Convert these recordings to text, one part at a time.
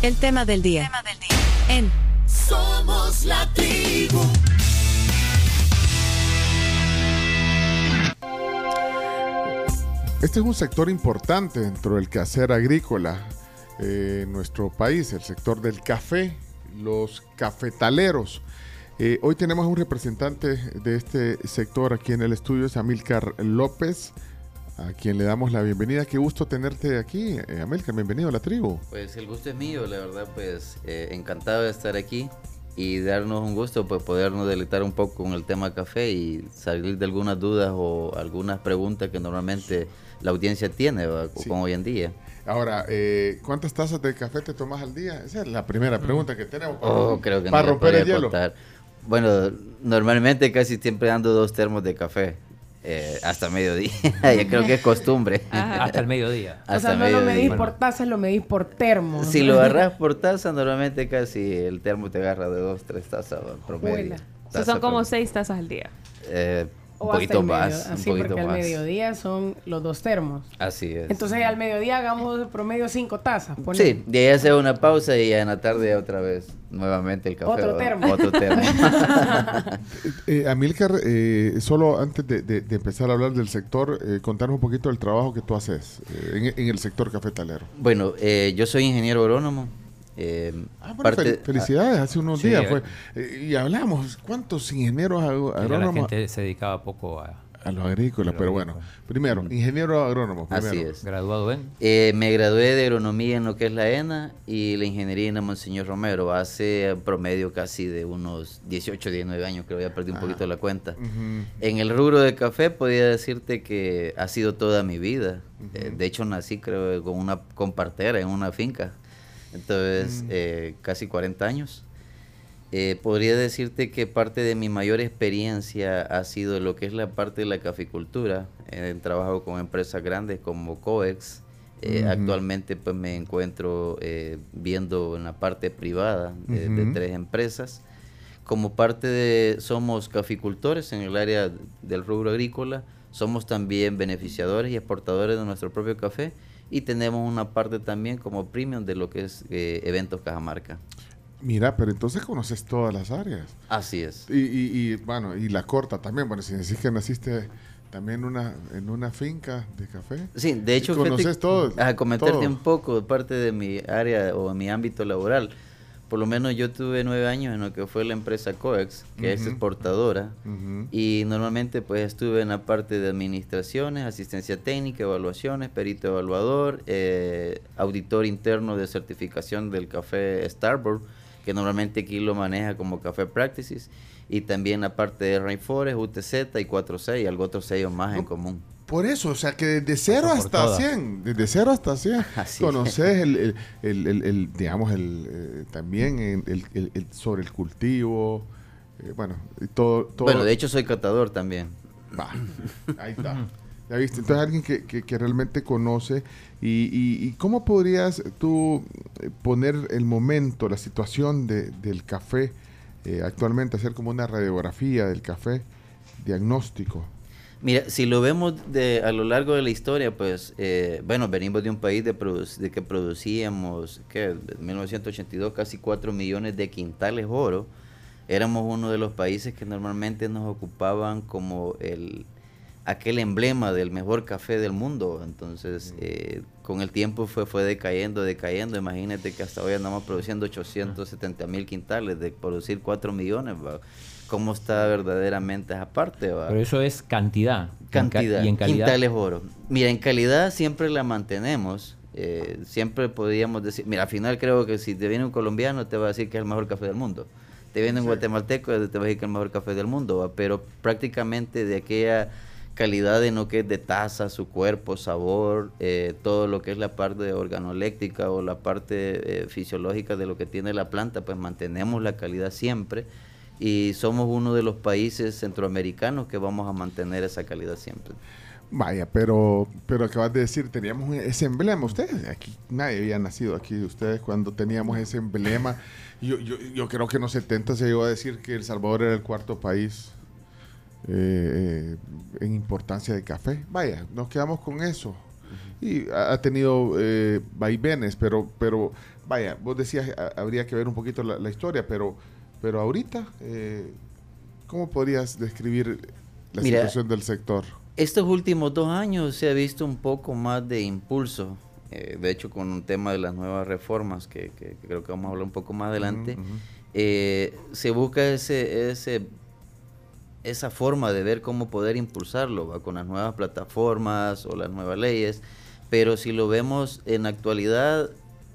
El tema del día. Tema del día. En Somos la tribu. Este es un sector importante dentro del quehacer agrícola eh, en nuestro país, el sector del café, los cafetaleros. Eh, hoy tenemos un representante de este sector aquí en el estudio, es Amílcar López, a quien le damos la bienvenida. Qué gusto tenerte aquí, eh, Amílcar, bienvenido a la tribu. Pues el gusto es mío, la verdad, pues eh, encantado de estar aquí y darnos un gusto, pues podernos deleitar un poco con el tema café y salir de algunas dudas o algunas preguntas que normalmente la audiencia tiene. Sí. como hoy en día. Ahora, eh, ¿cuántas tazas de café te tomas al día? Esa es la primera pregunta que tenemos para, Oh, creo que para no romper el hielo. contar. Bueno, normalmente casi siempre ando dos termos de café. Eh, hasta mediodía, ya creo que es costumbre. Hasta el mediodía. O Hasta sea, no lo medís por tazas, lo medís por termo. Si lo agarras por taza, normalmente casi el termo te agarra de dos, tres tazas promedio. Juela. O sea, Taza son como promedio. seis tazas al día. Eh, un O hasta poquito el medio- más, un Así, poquito porque al más. mediodía son los dos termos. Así es. Entonces al mediodía hagamos promedio cinco tazas. ponle. sí, de ahí hace una pausa y ya en la tarde otra vez nuevamente el café. Otro termo. Otro termo. Eh, Amílcar, eh, solo antes de, de- de empezar a hablar del sector, eh, contanos un poquito del trabajo que tú haces eh, en, en el sector cafetalero. bueno, eh, yo soy ingeniero agrónomo. eh, Ah, bueno, parte- fel- felicidades, hace unos Sí, días fue. Eh, y hablamos, ¿cuántos ingenieros ag- Ya la agrónomos gente se dedicaba poco a a los agrícolas? Pero bueno, primero, ingeniero agrónomo. Primero. Así es. graduado en. Eh, me gradué de agronomía en lo que es la ENA y la ingeniería en la Monseñor Romero hace promedio casi de unos 18, 19 años, creo, ya perdí un Ah. poquito la cuenta. En el rubro de café podría decirte que ha sido toda mi vida. Eh, de hecho nací creo con una con partera en una finca. Entonces, eh, casi 40 años. Eh, podría decirte que parte de mi mayor experiencia ha sido lo que es la parte de la caficultura. He trabajado con empresas grandes como COEX. Eh. Actualmente pues me encuentro eh, viendo en la parte privada de, de tres empresas. Como parte de, somos caficultores en el área del rubro agrícola, somos también beneficiadores y exportadores de nuestro propio café y tenemos una parte también como premium de lo que es eh, eventos Cajamarca. Mira, pero entonces conoces todas las áreas. Así es. Y, y, y, bueno, y la corta también. Bueno, si decís que naciste también una, en una finca de café. Sí, de hecho, conoces todo. A comentarte todo. un poco parte de mi área o mi ámbito laboral. Por lo menos yo tuve nueve años en lo que fue la empresa COEX, que es exportadora. Y normalmente pues estuve en la parte de administraciones, asistencia técnica, evaluaciones, perito evaluador, eh, auditor interno de certificación del café Starboard, que normalmente aquí lo maneja como Café Practices, y también la parte de Rainforest, UTZ y 4C y algo otros sellos más en común. Por eso, o sea, que desde cero hasta todas. 100, desde cero hasta 100, Así conoces el, el, el- digamos, el, eh, también el, sobre el cultivo, eh, bueno, todo, todo. Bueno, de hecho soy catador también. Va, ahí está. Ya viste, entonces alguien que, que- que realmente conoce. Y, y- cómo podrías tú eh, poner el momento, la situación de- del café eh, actualmente, hacer como una radiografía del café, diagnóstico? Mira, si lo vemos de, a lo largo de la historia, pues, eh, bueno, venimos de un país de, que producíamos, ¿qué? En 1982 casi 4 millones de quintales oro. Éramos uno de los países que normalmente nos ocupaban como el aquel emblema del mejor café del mundo. Entonces, eh, con el tiempo fue, fue decayendo, decayendo. Imagínate que hasta hoy andamos produciendo 870 mil quintales, de producir 4 millones. ¿va? ¿Cómo está verdaderamente esa parte? ¿va? Pero eso es cantidad. Cantidad, y en calidad. quintales oro. Mira, en calidad siempre la mantenemos. eh, siempre podríamos decir, mira, al final creo que si te viene un colombiano te va a decir que es el mejor café del mundo. Te viene un guatemalteco te va a decir que es el mejor café del mundo, ¿va? pero prácticamente de aquella calidad de lo que es de taza, su cuerpo, sabor, eh, todo lo que es la parte organoléctrica o la parte eh, fisiológica de lo que tiene la planta, pues mantenemos la calidad siempre y somos uno de los países centroamericanos que vamos a mantener esa calidad siempre. Vaya, pero, pero acabas de decir, teníamos ese emblema. Ustedes, aquí, nadie había nacido aquí. Ustedes, cuando teníamos ese emblema, yo, yo, yo creo que en los 70 se llegó a decir que El Salvador era el cuarto país eh, eh, en importancia de café. Vaya, nos quedamos con eso. y ha, tenido eh, vaivenes, pero, pero vaya, vos decías, ha- habría que ver un poquito la, la historia, pero, pero ahorita, eh, ¿cómo podrías describir la Mira, situación del sector? Estos últimos dos años se ha visto un poco más de impulso, eh, de hecho con un tema de las nuevas reformas, que, que- que creo que vamos a hablar un poco más adelante, se busca ese, ese, esa forma de ver cómo poder impulsarlo ¿va? con las nuevas plataformas o las nuevas leyes, pero si lo vemos en actualidad,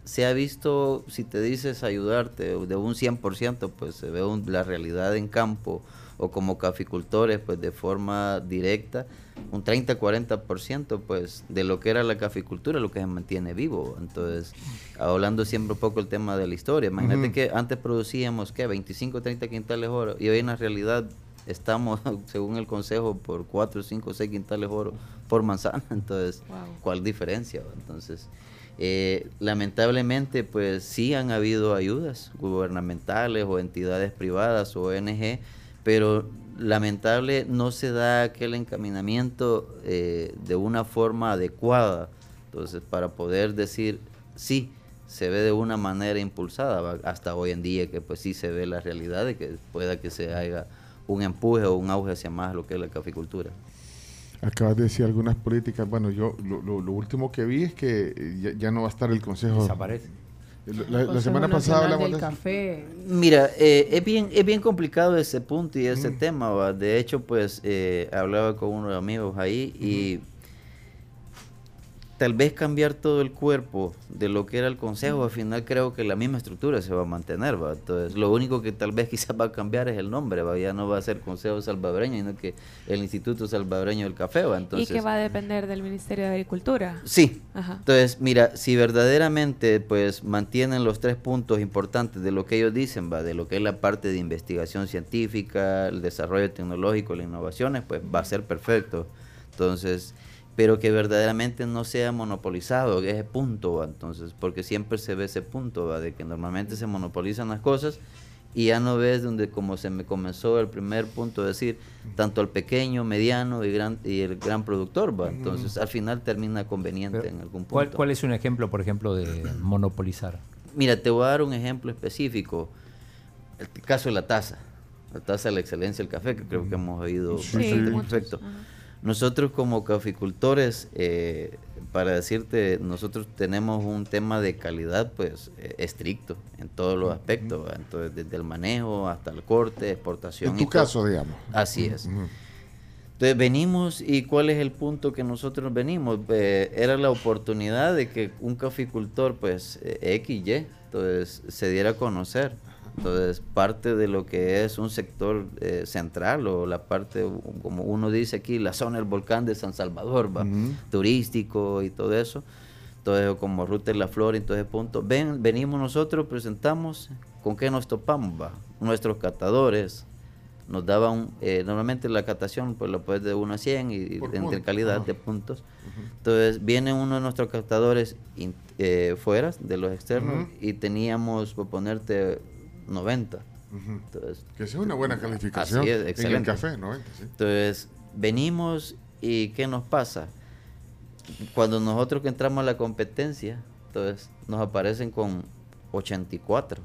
se ha visto, si te dices ayudarte de un 100%, pues se ve un- la realidad en campo o como caficultores, pues de forma directa, un 30-40% pues de lo que era la caficultura, lo que se mantiene vivo. Entonces, hablando siempre un poco el tema de la historia, imagínate que antes producíamos, ¿qué? 25, 30 quintales oro y hoy en la realidad estamos, según el consejo, por 4, 5, 6 quintales oro por manzana. Entonces, Wow. ¿cuál diferencia? Entonces, eh, lamentablemente, pues sí han habido ayudas gubernamentales o entidades privadas o ONG, pero lamentable no se da aquel encaminamiento eh, de una forma adecuada. Entonces, para poder decir sí, se ve de una manera impulsada hasta hoy en día que pues sí se ve la realidad de que pueda que se haga un empuje o un auge hacia más lo que es la caficultura. Acabas de decir algunas políticas. Bueno, yo lo, lo- lo último que vi es que ya, ya no va a estar el Consejo. Desaparece. La, semana pasada hablamos del de eso. café. Mira, eh, es bien es bien complicado ese punto y ese tema. ¿va? De hecho, pues eh, hablaba con unos amigos ahí y tal vez cambiar todo el cuerpo de lo que era el consejo, al final creo que la misma estructura se va a mantener. ¿va? Entonces, lo único que tal vez quizás va a cambiar es el nombre. ¿va? Ya no va a ser Consejo Salvadoreño, sino que el Instituto Salvadoreño del Café. ¿va? Entonces, y que va a depender del Ministerio de Agricultura. Sí. Ajá. Entonces, mira, si verdaderamente pues mantienen los tres puntos importantes de lo que ellos dicen, va, de lo que es la parte de investigación científica, el desarrollo tecnológico, las innovaciones, pues va a ser perfecto. Entonces, pero que verdaderamente no sea monopolizado ese punto, va, entonces, porque siempre se ve ese punto, va, de que normalmente se monopolizan las cosas y ya no ves donde como se me comenzó el primer punto decir tanto al pequeño, mediano y gran y el gran productor, va, entonces al final termina conveniente Pero, en algún punto. ¿cuál, cuál es un ejemplo, por ejemplo, de monopolizar? Mira, te voy a dar un ejemplo específico. El caso de la taza. La taza de la excelencia del café, que creo que hemos oído Sí, bastante muchos, perfecto. ajá. Nosotros como caficultores, eh, para decirte, nosotros tenemos un tema de calidad pues eh, estricto en todos los aspectos. Entonces, desde el manejo hasta el corte, exportación. En y tu todo. caso, digamos. Así es. Entonces venimos y cuál es el punto que nosotros venimos. Eh, era la oportunidad de que un caficultor, pues eh, XY, entonces se diera a conocer. Entonces parte de lo que es un sector eh, central o la parte, como uno dice aquí, la zona del volcán de San Salvador, ¿va? Ujú. turístico y todo eso. Entonces como Ruta de la Flor y todo ese punto. Ven, venimos nosotros, presentamos, ¿con qué nos topamos? Va? Nuestros catadores, nos daban, eh, normalmente la catación pues la puedes de 1 a 100 y, entre calidad de puntos. Entonces viene uno de nuestros captadores in- eh, fuera de los externos Ujú. y teníamos, por ponerte, 90. Ujú. Entonces, Que sea una buena calificación Así es, en el excelente. café, ¿no? Sí. entonces venimos y ¿qué nos pasa? Cuando nosotros que entramos a la competencia, entonces nos aparecen con 84.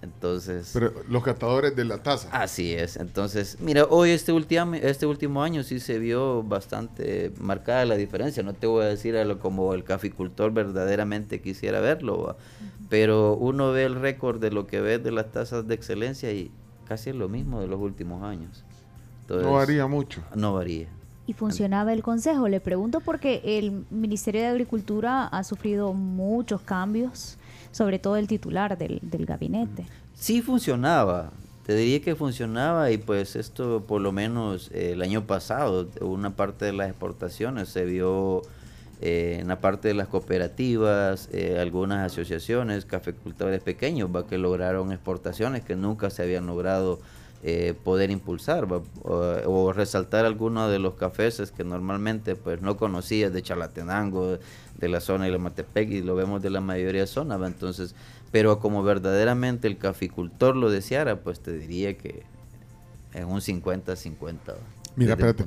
Entonces... Pero los catadores de la taza. Así es. Entonces, mira, hoy este último, este último año sí se vio bastante marcada la diferencia. No te voy a decir a lo como el caficultor verdaderamente quisiera verlo, ¿va? Pero uno ve el récord de lo que ve de las tasas de excelencia y casi es lo mismo de los últimos años. Entonces, no varía mucho. No varía. ¿Y funcionaba el consejo? Le pregunto porque el Ministerio de Agricultura ha sufrido muchos cambios, sobre todo el titular del, del gabinete. Sí funcionaba, te diría que funcionaba y pues esto por lo menos eh, el año pasado, una parte de las exportaciones se vio eh, en la parte de las cooperativas, eh, algunas asociaciones, cafecultores pequeños ¿va? que lograron exportaciones que nunca se habían logrado eh, poder impulsar ¿va? o, o resaltar algunos de los cafés que normalmente pues no conocías de Chalatenango, de la zona de la Matepec y lo vemos de la mayoría de zonas, ¿va? entonces, pero como verdaderamente el caficultor lo deseara, pues te diría que es un 50-50. ¿va? Mira, espérate.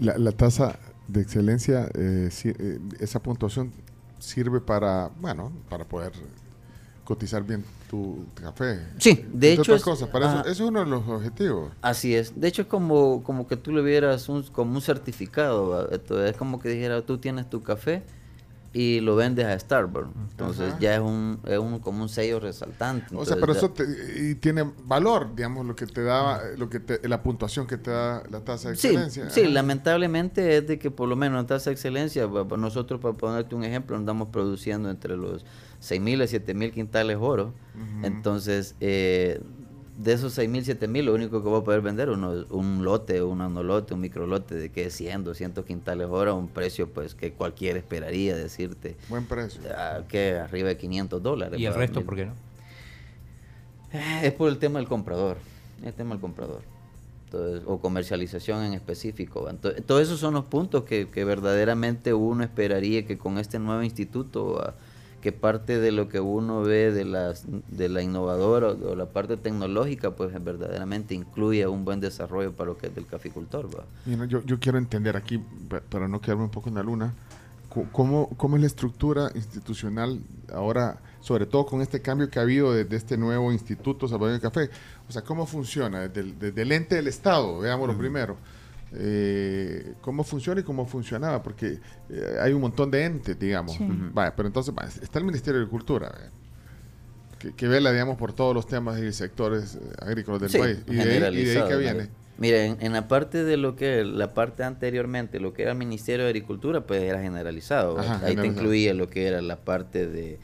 La, la taza de excelencia, eh, si- eh, esa puntuación sirve para, bueno, para poder cotizar bien tu café. Sí, de hecho es- cosas, para eso, eso es uno de los objetivos. Así es. De hecho es como, como que tú le vieras un, como un certificado. ¿va? Entonces, es como que dijera, tú tienes tu café y lo vendes a Starbucks. Entonces Ajá. ya es un, es un como un sello resaltante. O sea, pero eso te- y tiene valor, digamos, lo que te da, lo que te- la puntuación que te da la tasa de Sí, excelencia. sí, Ajá. lamentablemente es de que por lo menos en tasa de excelencia, nosotros para ponerte un ejemplo, andamos produciendo entre los 6.000 a 7.000 quintales oro. Entonces, eh, de esos 6.000, 7.000, lo único que voy a poder vender es uno, un lote, un anolote, un microlote de que 100, 200 quintales oro a un precio pues que cualquiera esperaría decirte Buen precio. ah, que arriba de 500 dólares. ¿Y el resto por qué no? Eh, Es por el tema del comprador. El tema del comprador. Entonces, o comercialización en específico. Entonces, todos esos son los puntos que, que verdaderamente uno esperaría que con este nuevo instituto. Que parte de lo que uno ve de, las, de la innovadora o, o la parte tecnológica, pues verdaderamente incluya un buen desarrollo para lo que es del caficultor. ¿va? Mira, yo, yo quiero entender aquí, pa- para no quedarme un poco en la luna, cu- cómo, cómo es la estructura institucional ahora, sobre todo con este cambio que ha habido desde este nuevo Instituto Salvadoreño del Café. O sea, ¿cómo funciona? Desde el, desde el ente del Estado, veámoslo primero. Eh, ¿Cómo funciona y cómo funcionaba? Porque eh, hay un montón de entes, digamos. Sí. Ujú. Vaya, pero entonces vaya, está el Ministerio de Agricultura, vaya, que, que vela, digamos, por todos los temas y sectores eh, agrícolas del Sí, país. Y de ahí, y de ahí generalizado, que viene. Mira, en, en la parte de lo que, la parte anteriormente, lo que era el Ministerio de Agricultura, pues era generalizado. Ahí te incluía lo que era la parte de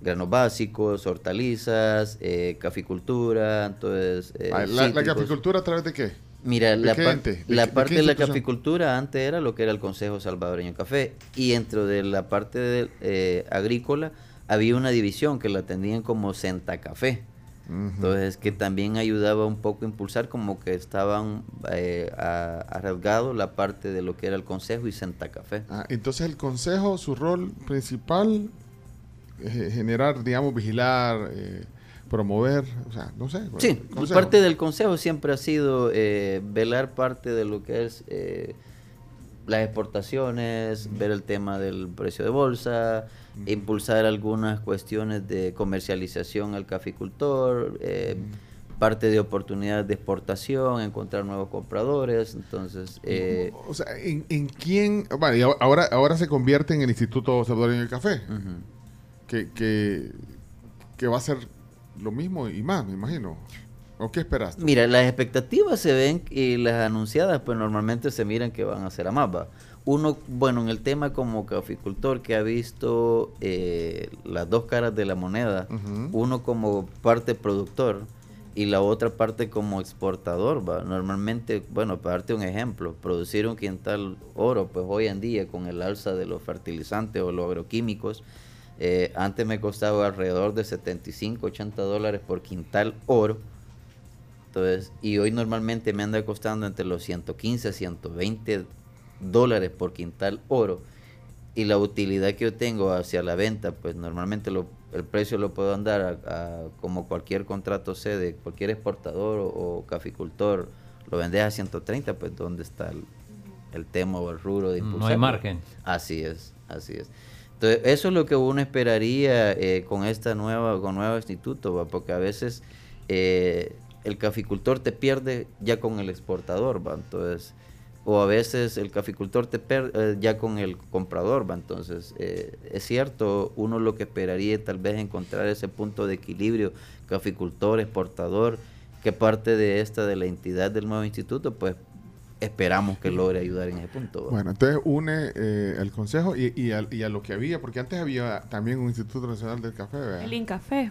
granos básicos, hortalizas, eh, caficultura, entonces... eh, Ah, la, caficultura a través de qué? Mira, ¿De la, par- la de parte de, la caficultura antes era lo que era el Consejo Salvadoreño Café. Y dentro de la parte de, eh, agrícola había una división que la atendían como Senta Café. Entonces, que también ayudaba un poco a impulsar como que estaban eh, arriesgados la parte de lo que era el Consejo y Senta Café. Ah, entonces el consejo, su rol principal es eh, generar, digamos, vigilar, eh, promover, o sea, no sé. Sí, parte del consejo siempre ha sido eh, velar parte de lo que es eh, las exportaciones, ver el tema del precio de bolsa, impulsar algunas cuestiones de comercialización al caficultor, eh, parte de oportunidades de exportación, encontrar nuevos compradores, entonces... eh, O sea, ¿en, en quién? Bueno, y ahora, ahora se convierte en el Instituto Salvadoreño del Café, que, que va a ser lo mismo y más, me imagino. ¿O qué esperaste? Mira, las expectativas se ven y las anunciadas pues normalmente se miran que van a ser a más. ¿va? Uno, bueno, en el tema como caficultor que ha visto eh, las dos caras de la moneda, uno como parte productor y la otra parte como exportador. ¿va? Normalmente, bueno, para darte un ejemplo, producir un quintal oro, pues hoy en día con el alza de los fertilizantes o los agroquímicos, eh, antes me costaba alrededor de 75, 80 dólares por quintal oro. Entonces, y hoy normalmente me anda costando entre los 115 a 120 dólares por quintal oro. Y la utilidad que yo tengo hacia la venta, pues normalmente lo, el precio lo puedo andar a, a como cualquier contrato sede, cualquier exportador o, o caficultor, lo vendes a 130, pues ¿dónde está el, el tema o el rubro de No hay impulsar? margen. Así es, así es. Entonces, eso es lo que uno esperaría eh, con esta nueva, con nuevo instituto, ¿va? porque a veces eh, el caficultor te pierde ya con el exportador, ¿va? Entonces, o a veces el caficultor te pierde ya con el comprador, ¿va? Entonces, eh, es cierto, uno lo que esperaría es tal vez encontrar ese punto de equilibrio, caficultor, exportador, que parte de esta, de la entidad del nuevo instituto, pues esperamos que logre ayudar en ese punto. ¿va? Bueno, entonces une eh, el consejo y, y, a, y a lo que había, porque antes había también un Instituto Nacional del Café, ¿verdad? El Incafé.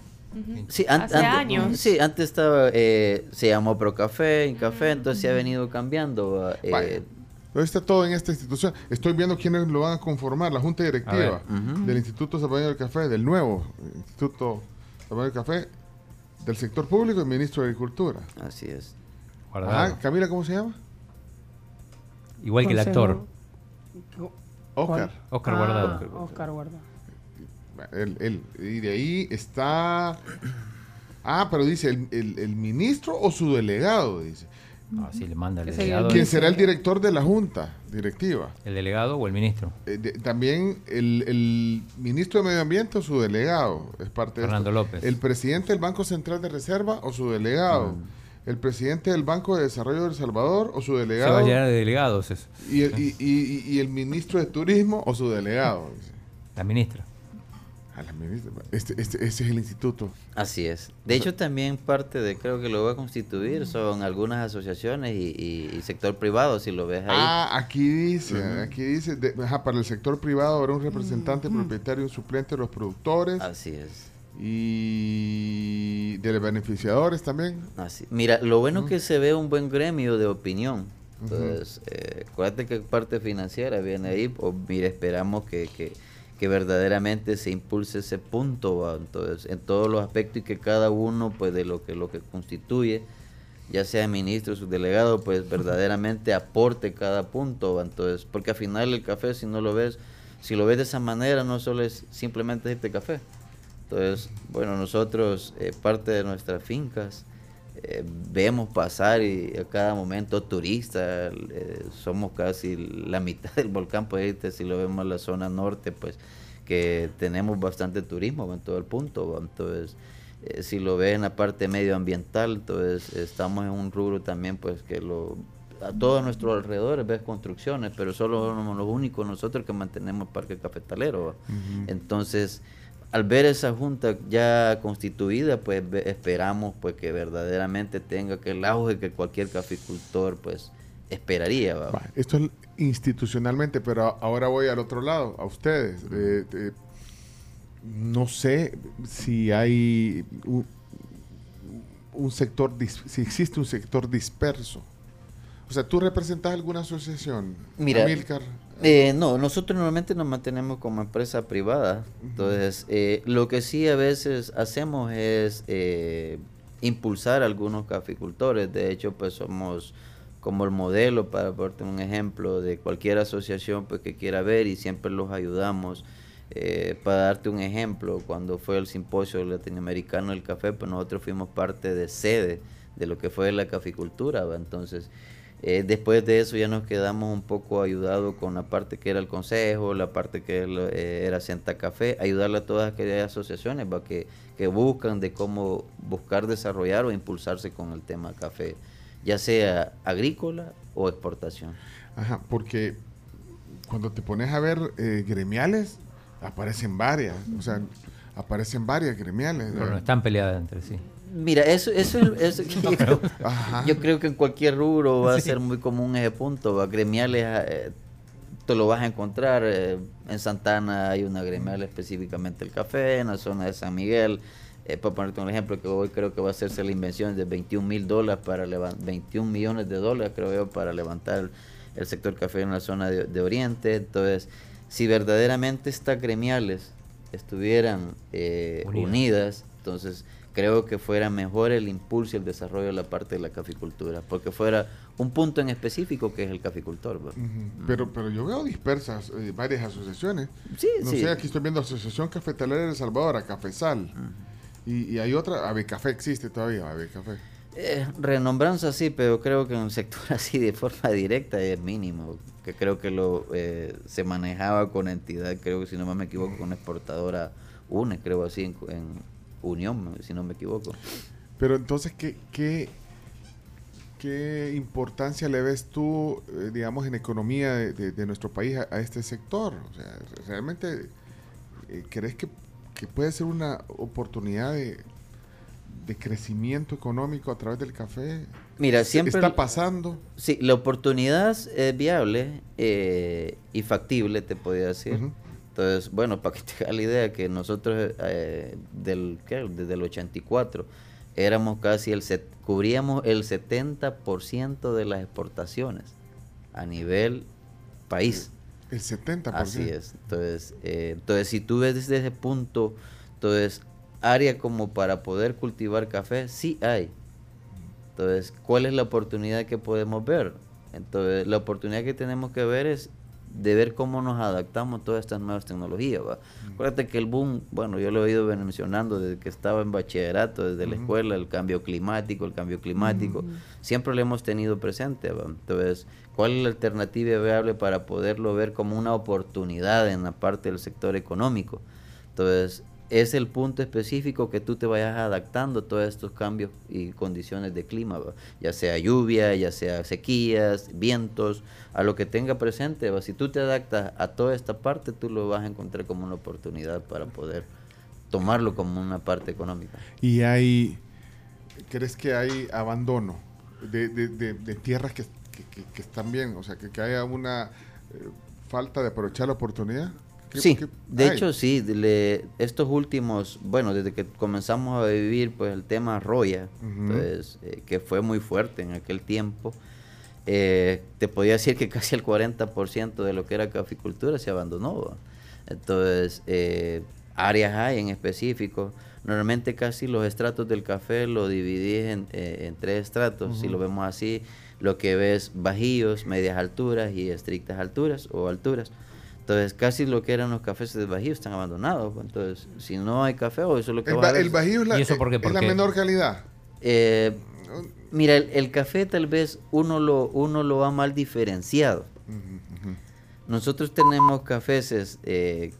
Sí, an- Hace años. Sí, antes estaba, eh, se llamó Procafé, Incafé, entonces se ha venido cambiando. eh. Entonces está todo en esta institución. Estoy viendo quiénes lo van a conformar, la Junta Directiva del Instituto Salvadoreño del Café, del nuevo Instituto Salvadoreño del Café, del sector público y ministro de Agricultura. Así es. Ajá, Camila, ¿cómo se llama? Igual que el actor, Oscar. Oscar Ah, Guardado. Oscar Guardado. Él, él. Y de ahí está... Ah, pero dice el, el- el ministro o su delegado, dice. Así le manda el el delegado. ¿Quién será el director de la junta directiva? ¿El delegado o el ministro? Eh, de- también el, el ministro de Medio Ambiente o su delegado es parte Fernando de. López. El presidente del Banco Central de Reserva o su delegado. El presidente del Banco de Desarrollo de El Salvador o su Se va delegado. a llenar de delegados eso. Y el, y, y- y el ministro de Turismo o su delegado. dice. La ministra. A la ministra. Este, este- ese es el instituto. Así es. De hecho, también parte de, creo que lo va a constituir, son algunas asociaciones y, y- y sector privado, si lo ves ahí. Ah, aquí dice, aquí dice, de- ajá, para el sector privado habrá un representante propietario un suplente de los productores Así es. Y de los beneficiadores también. Así. Mira, lo bueno es que se ve un buen gremio de opinión. Entonces, eh, acuérdate que parte financiera viene ahí. O, mira, esperamos que, que, que verdaderamente se impulse ese punto. ¿va? Entonces, en todos los aspectos y que cada uno, pues, de lo que lo que constituye, ya sea ministro, subdelegado, pues, verdaderamente aporte cada punto. ¿va? Entonces, porque al final el café, si no lo ves, si lo ves de esa manera, no solo es simplemente este café. Entonces, bueno, nosotros, eh, parte de nuestras fincas, eh, vemos pasar y a cada momento turistas, eh, somos casi la mitad del volcán, pues ahorita si lo vemos en la zona norte, pues que tenemos bastante turismo en todo el punto, entonces eh, si lo ves en la parte medioambiental, entonces estamos en un rubro también pues que lo a todos nuestros alrededores ves construcciones, pero solo somos los únicos nosotros que mantenemos el parque cafetalero. Entonces, al ver esa junta ya constituida, pues esperamos pues que verdaderamente tenga que el auge que cualquier caficultor pues esperaría. Esto es institucionalmente, pero ahora voy al otro lado, a ustedes. Eh, eh, no sé si hay un, un sector, si existe un sector disperso. O sea, ¿tú representas alguna asociación? Mira? Eh, no, nosotros normalmente nos mantenemos como empresa privada. Entonces, eh, lo que sí a veces hacemos es eh, impulsar a algunos caficultores. De hecho, pues somos como el modelo para ponerte un ejemplo de cualquier asociación pues, que quiera ver y siempre los ayudamos. Eh, para darte un ejemplo, cuando fue el simposio latinoamericano del café, pues nosotros fuimos parte de sede de lo que fue la caficultura. ¿va? Entonces, eh, después de eso ya nos quedamos un poco ayudados con la parte que era el consejo, la parte que lo- eh, era Senta Café, ayudarle a todas aquellas asociaciones ¿va? que, que buscan de cómo buscar desarrollar o impulsarse con el tema café, ya sea agrícola o exportación. Ajá, porque cuando te pones a ver eh, gremiales, aparecen varias. O sea, aparecen varias gremiales. Pero no están peleadas entre sí. Mira, eso, eso es eso yo, creo, Ajá. yo creo que en cualquier rubro va a ser muy común ese punto. ¿va? Gremiales, eh, tú lo vas a encontrar. eh, en Santana hay una gremial específicamente el café, en la zona de San Miguel. eh, para ponerte un ejemplo, que hoy creo que va a hacerse la invención de 21 mil dólares para levan- 21 millones de dólares, creo yo, para levantar el sector café en la zona de, de Oriente. Entonces, si verdaderamente estas gremiales estuvieran eh, Unidas. unidas, entonces creo que fuera mejor el impulso y el desarrollo de la parte de la caficultura, porque fuera un punto en específico que es el caficultor. Ujú. Pero, pero yo veo dispersas eh, varias asociaciones. Sí, No sí. sé, aquí estoy viendo Asociación Cafetalera de El Salvador, a Cafesal. y, y hay otra, Ave Café existe todavía, Ave Café. Eh, renombranza sí, pero creo que en el sector así de forma directa es mínimo, que creo que lo eh, se manejaba con entidad, creo que si no me equivoco, con exportadora UNE, creo así, en, en Unión, si no me equivoco. Pero entonces, ¿qué, qué, qué importancia le ves tú, eh, digamos, en economía de, de- de nuestro país a, a este sector? O sea, ¿realmente eh, crees que, que puede ser una oportunidad de, de crecimiento económico a través del café? Mira, siempre... ¿Está pasando? Sí, la oportunidad es viable eh, y factible, te podría decir. Entonces, bueno, para que te hagas la idea que nosotros eh, del, ¿qué? desde el 84 éramos casi el set- cubríamos el 70% de las exportaciones a nivel país. El 70%. Así es. Entonces, eh, entonces, si tú ves desde ese punto, entonces, área como para poder cultivar café, sí hay. Entonces, ¿cuál es la oportunidad que podemos ver? Entonces, la oportunidad que tenemos que ver es de ver cómo nos adaptamos a todas estas nuevas tecnologías. ¿va? Acuérdate que el boom, bueno, yo lo he ido mencionando desde que estaba en bachillerato, desde la escuela, el cambio climático, el cambio climático, siempre lo hemos tenido presente. ¿va? Entonces, ¿cuál es la alternativa viable para poderlo ver como una oportunidad en la parte del sector económico? Entonces, es el punto específico que tú te vayas adaptando a todos estos cambios y condiciones de clima, ya sea lluvia, ya sea sequías, vientos, a lo que tenga presente. Si tú te adaptas a toda esta parte, tú lo vas a encontrar como una oportunidad para poder tomarlo como una parte económica. Y hay, ¿crees que hay abandono de, de- de- de tierras que, están bien? O sea, que, que haya una eh, falta de aprovechar la oportunidad. ¿Qué- Sí, qué de hecho sí, le- estos últimos, bueno, desde que comenzamos a vivir pues el tema Roya, pues, eh, que fue muy fuerte en aquel tiempo, eh, te podía decir que casi el 40% de lo que era caficultura se abandonó. Entonces, eh, áreas hay en específico. Normalmente casi los estratos del café lo dividís en, en tres estratos, si lo vemos así, lo que ves bajíos, medias alturas y estrictas alturas o alturas. Entonces, casi lo que eran los cafés de bajío están abandonados. pues. Entonces, si no hay café, o eso es lo que El, vas a ba- ver. el bajío es la, ¿Y eso por qué? es ¿Por la menor calidad. Eh, mira, el, el café tal vez uno lo, uno lo va mal diferenciado. Nosotros tenemos cafés, eh,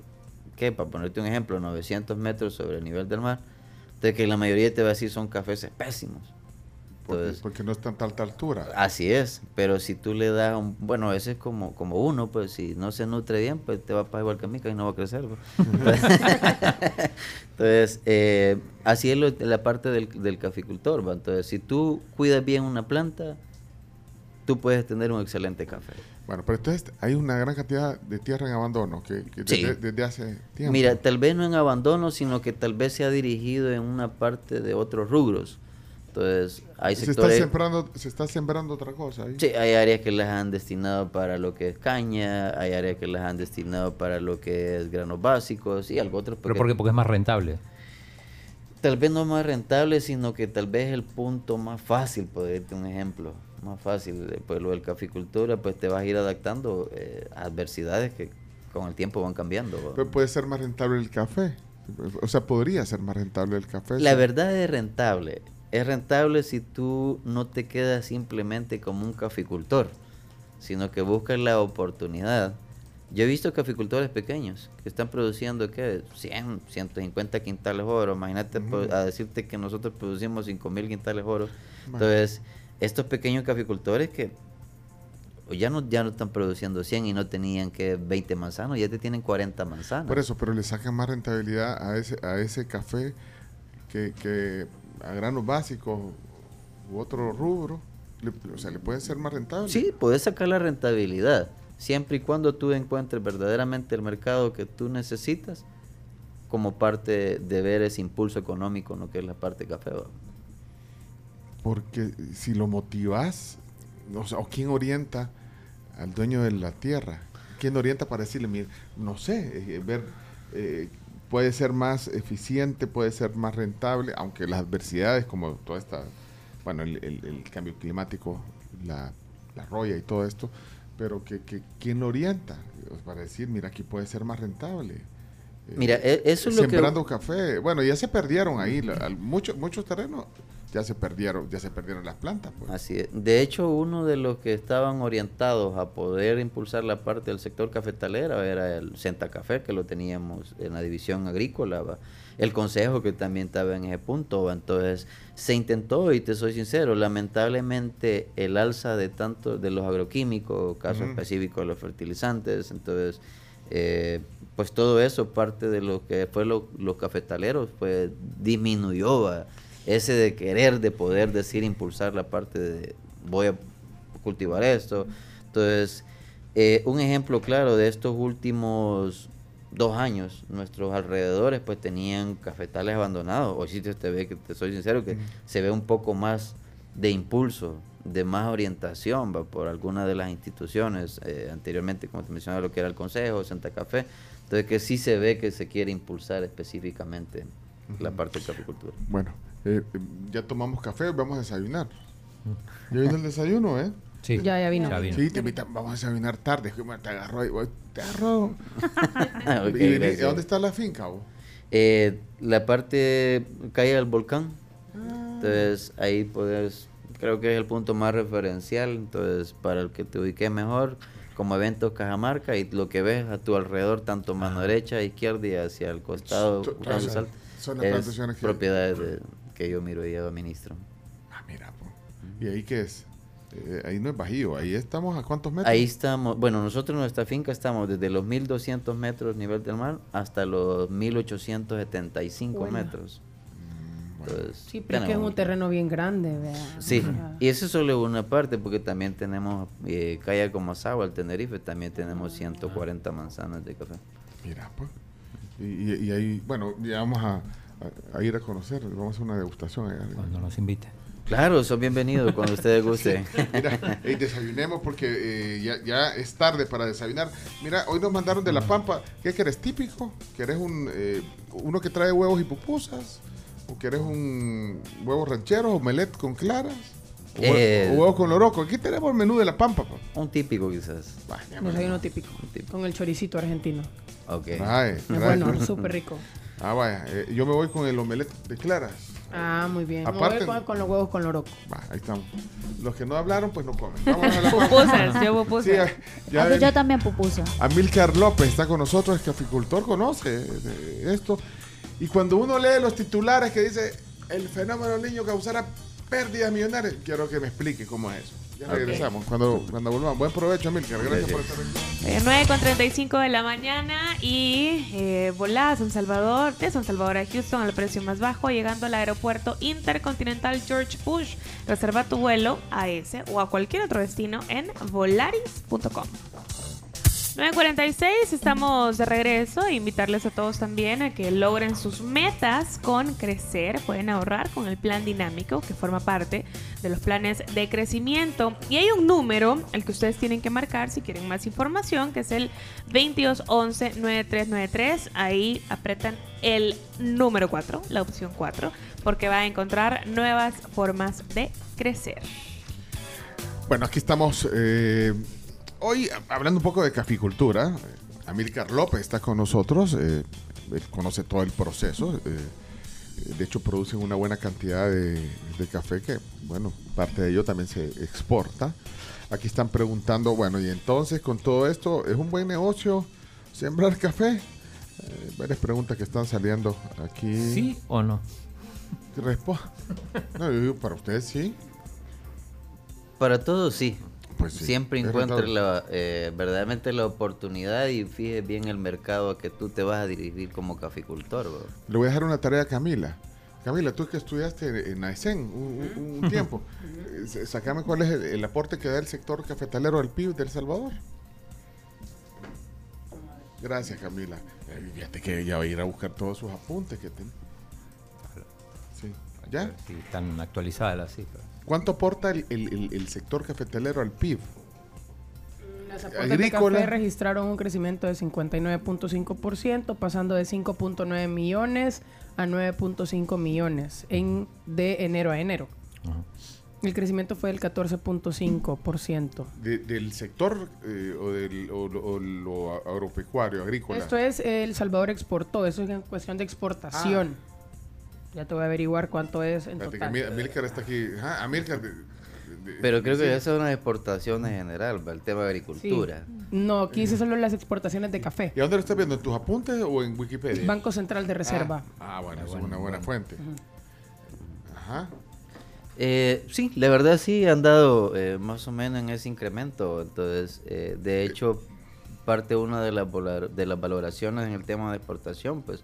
que para ponerte un ejemplo, 900 metros sobre el nivel del mar, de que la mayoría te va a decir son cafés pésimos. Porque, Entonces, porque no está en tanta altura. Así es, pero si tú le das un, bueno, a veces como, como uno, pues si no se nutre bien, pues te va a pasar igual que a mí, que ahí no va a crecer. pues. Entonces, eh, así es lo- la parte del, del caficultor. ¿va? Entonces, si tú cuidas bien una planta, tú puedes tener un excelente café. Bueno, pero entonces hay una gran cantidad de tierra en abandono que, que Sí. desde, desde hace tiempo. Mira, tal vez no en abandono, sino que tal vez se ha dirigido en una parte de otros rubros. Entonces, hay se está sembrando, se está sembrando otra cosa ahí. Sí, hay áreas que las han destinado para lo que es caña, hay áreas que las han destinado para lo que es granos básicos y algo otro. Pero porque, porque es más rentable. Tal vez no más rentable, sino que tal vez el punto más fácil, por darte un ejemplo, más fácil, eh, pues lo del caficultura, pues te vas a ir adaptando eh, a adversidades que con el tiempo van cambiando. Pero puede ser más rentable el café. O sea, podría ser más rentable el café. La sí. verdad es rentable. Es rentable si tú no te quedas simplemente como un caficultor, sino que buscas la oportunidad. Yo he visto caficultores pequeños que están produciendo ¿qué? 100, 150 quintales oro. Imagínate pues, a decirte que nosotros producimos 5000 quintales oro. Entonces, estos pequeños caficultores que ya no, ya no están produciendo 100 y no tenían que 20 manzanos, ya te tienen 40 manzanas. Por eso, pero le sacan más rentabilidad a ese, a ese café que, que a granos básicos u otro rubro. Le- o sea, le puede ser más rentable. Sí, puedes sacar la rentabilidad, siempre y cuando tú encuentres verdaderamente el mercado que tú necesitas como parte de ver ese impulso económico, ¿no? que es la parte café. ¿va? Porque si lo motivas, o, sea, ¿o quién orienta al dueño de la tierra? ¿Quién orienta para decirle, mira, no sé, eh, ver, eh, puede ser más eficiente, puede ser más rentable, aunque las adversidades como toda esta, bueno, el, el- el cambio climático, la, la roya y todo esto, pero que, que ¿quién lo orienta? Para decir, mira, aquí puede ser más rentable. Mira, e- eso es lo que... sembrando café. Bueno, ya se perdieron ahí, muchos muchos terrenos ya se perdieron, ya se perdieron las plantas. Pues. Así es. De hecho, uno de los que estaban orientados a poder impulsar la parte del sector cafetalera era el Senta Café, que lo teníamos en la división agrícola, ¿va? el consejo que también estaba en ese punto. ¿va? Entonces, se intentó, y te soy sincero, lamentablemente el alza de tanto de los agroquímicos, caso Ujú. específico de los fertilizantes, entonces, eh, pues todo eso, parte de lo que fue lo- los cafetaleros, pues disminuyó. ¿va? Ese de querer, de poder decir, impulsar la parte de voy a cultivar esto. Entonces, eh, un ejemplo claro de estos últimos dos años, nuestros alrededores pues tenían cafetales abandonados. Hoy sí te, ve, que te soy sincero, que se ve un poco más de impulso, de más orientación ¿va? por alguna de las instituciones, eh, anteriormente como te mencionaba lo que era el Consejo, Santa Café, entonces que sí se ve que se quiere impulsar específicamente la parte de caficultura. Bueno, eh, ya tomamos café, vamos a desayunar. Ya vino el desayuno, ¿eh? Sí. Ya, ya vino. Ya vino. Sí, te invitan, vamos a desayunar tarde. Te agarró ahí, voy, te agarró. ¿Y. ¿Dónde está la finca? vos? Eh, la parte calle del volcán. Ah. Entonces ahí puedes, creo que es el punto más referencial. Entonces para el que te ubiques mejor, como eventos Cajamarca y lo que ves a tu alrededor, tanto mano derecha, izquierda y hacia el costado son las es plantaciones que- propiedades de- que yo miro y administro. Ah, mira, po. ¿y ahí qué es? Eh, ahí no es bajío, ahí estamos a cuántos metros? Ahí estamos, bueno, nosotros en nuestra finca estamos desde los 1200 metros nivel del mar hasta los 1875 Buena. metros. Entonces, Sí, pero es que es tenemos- un terreno bien grande, vea. Sí, y eso es solo una parte, porque también tenemos eh, Calla como Sagua, el Tenerife, también tenemos 140 manzanas de café. Mira, pues. Y, y- y ahí, bueno, ya vamos a, a- a ir a conocer, vamos a hacer una degustación. allá. Cuando nos invite. Claro, son bienvenidos cuando ustedes gusten. Mira, desayunemos porque eh, ya, ya es tarde para desayunar. Mira, hoy nos mandaron de La Pampa. ¿Qué querés típico? ¿Querés un, eh, uno que trae huevos y pupusas? ¿O querés un huevo ranchero, omelette con claras? ¿O, hue- Eh, o huevos con loroco? Aquí tenemos el menú de La Pampa. pa. Un típico quizás. Desayuno típico. típico. Con el choricito argentino. Ok. Es trae. bueno, súper rico. Ah, vaya. eh, yo me voy con el omelette de claras. Ah, muy bien. Me Aparte- voy con, con los huevos con loroco. Va, ahí estamos. Los que no hablaron, pues no comen. Vamos a la Pupusas, yo Sí, pupusas. ya, Ah, pues yo también pupusa. Amílcar López está con nosotros, es caficultor, conoce de esto. Y cuando uno lee los titulares que dice el fenómeno del niño causará pérdidas millonarias, quiero que me explique cómo es eso. Ya regresamos, cuando, cuando volvamos. Buen provecho, Amílcar. Gracias por estar aquí. Eh, 9 con 35 de la mañana y eh, volá a San Salvador, de San Salvador a Houston al precio más bajo, llegando al aeropuerto intercontinental George Bush. Reserva tu vuelo a ese o a cualquier otro destino en volaris.com. 9.46, estamos de regreso. Invitarles a todos también a que logren sus metas con crecer. Pueden ahorrar con el plan dinámico que forma parte de los planes de crecimiento. Y hay un número al que ustedes tienen que marcar si quieren más información, que es el 2211-9393. Ahí apretan el número 4, la opción 4, porque va a encontrar nuevas formas de crecer. Bueno, aquí estamos eh, hoy hablando un poco de caficultura. Eh, Amílcar López está con nosotros. eh, él conoce todo el proceso. eh, de hecho, producen una buena cantidad de, de café que, bueno, parte de ello también se exporta. Aquí están preguntando, bueno, y entonces con todo esto, ¿es un buen negocio sembrar café? Eh, varias preguntas que están saliendo aquí. ¿Sí o no? Respo- No, yo digo, para ustedes sí. Para todos sí. Pues sí, Siempre es encuentre rentable. la, eh, verdaderamente la oportunidad y fije bien el mercado a que tú te vas a dirigir como caficultor. Le voy a dejar una tarea a Camila. Camila, tú que estudiaste en Aysén un, un- un tiempo, eh, sacame cuál es el, el aporte que da el sector cafetalero al PIB de El Salvador. Gracias, Camila. Eh, fíjate que ella va a ir a buscar todos sus apuntes que tiene. Sí. ¿Ya? Sí, están actualizadas las cifras. ¿Cuánto aporta el, el- el- el sector cafetalero al PIB? Las aportes de café registraron un crecimiento de 59.5%, pasando de 5.9 millones a 9.5 millones en, de enero a enero. Ajá. El crecimiento fue del 14.5%. De- ¿Del sector eh, o, del, o lo- o lo agropecuario, agrícola? Esto es eh, El Salvador exportó, eso es en cuestión de exportación. Ya te voy a averiguar cuánto es en que total. Amí- Amílcar está aquí. Ajá, Amílcar. de- Pero creo que esas son las exportaciones en general, ¿va? el tema de Sí. agricultura. No, aquí hice solo las exportaciones de café. ¿Y a dónde lo estás viendo? ¿En tus apuntes o en Wikipedia? Banco Central de Reserva. Ah, ah, bueno, es una buena fuente. Ajá. Eh, sí, la verdad sí han dado eh, más o menos en ese incremento. Entonces, eh, de hecho, parte una de las, de las valoraciones en el tema de exportación, pues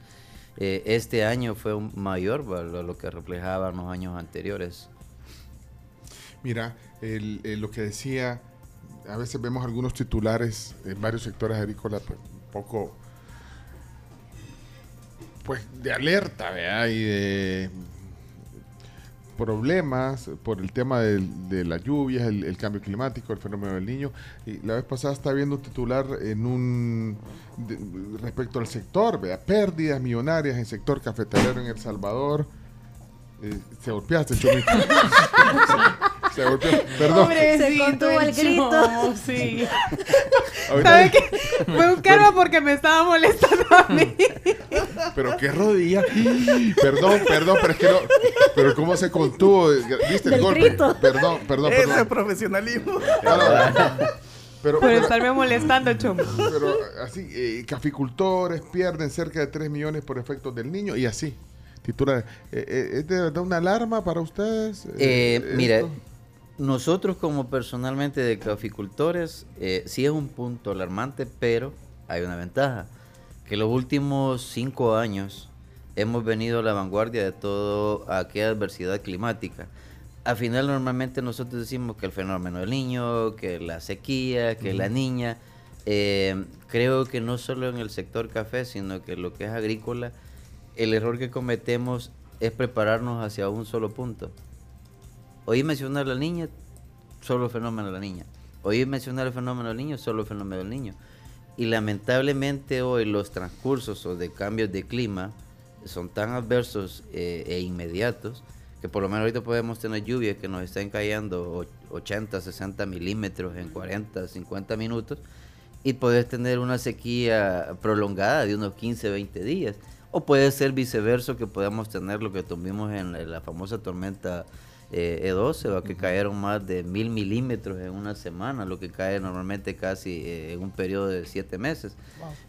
eh, este año fue un mayor ¿va? lo, que reflejaban los años anteriores. Mira, el- lo que decía, a veces vemos algunos titulares en varios sectores agrícolas, pues, un poco, pues, de alerta, ¿verdad? Y de problemas por el tema del- de las lluvias, el, el cambio climático, el fenómeno del niño. Y la vez pasada estaba viendo un titular en un de- respecto al sector, ¿verdad? Pérdidas millonarias en el sector cafetalero en El Salvador. Eh, se golpeaste, Chomito. Se golpeó. Perdón. Pobrecito Se contuvo el grito. sí. Ahorita- ¿Sabe qué? Fue un karma porque me estaba molestando a mí. Pero qué rodilla. Perdón, perdón, pero es que no. Pero cómo se contuvo. ¿Viste el Del golpe? grito. Perdón, perdón, Ese es perdón. profesionalismo. No, no. Pero, Por pero, estarme molestando, chomo. pero así, eh, caficultores pierden cerca de 3 millones por efectos del niño y así. Titular, eh, eh, ¿es de verdad una alarma para ustedes? Eh, eh, mira, nosotros como personalmente de caficultores, eh, sí es un punto alarmante, pero hay una ventaja, que los últimos cinco años hemos venido a la vanguardia de toda aquella adversidad climática. Al final normalmente nosotros decimos que el fenómeno del niño, que la sequía, que la niña, eh, creo que no solo en el sector café, sino que lo que es agrícola, el error que cometemos es prepararnos hacia un solo punto. Oí mencionar a la niña, solo el fenómeno de la niña. Oí mencionar el fenómeno del niño, solo el fenómeno del niño. Y lamentablemente hoy los transcursos o de cambios de clima son tan adversos eh, e inmediatos que por lo menos ahorita podemos tener lluvias que nos están cayendo och- 80, 60 milímetros en 40, 50 minutos y puedes tener una sequía prolongada de unos 15, 20 días. O puede ser viceversa, que podamos tener lo que tuvimos en la famosa tormenta eh, E12, ¿va? que cayeron más de mil milímetros en una semana, lo que cae normalmente casi eh, en un periodo de siete meses.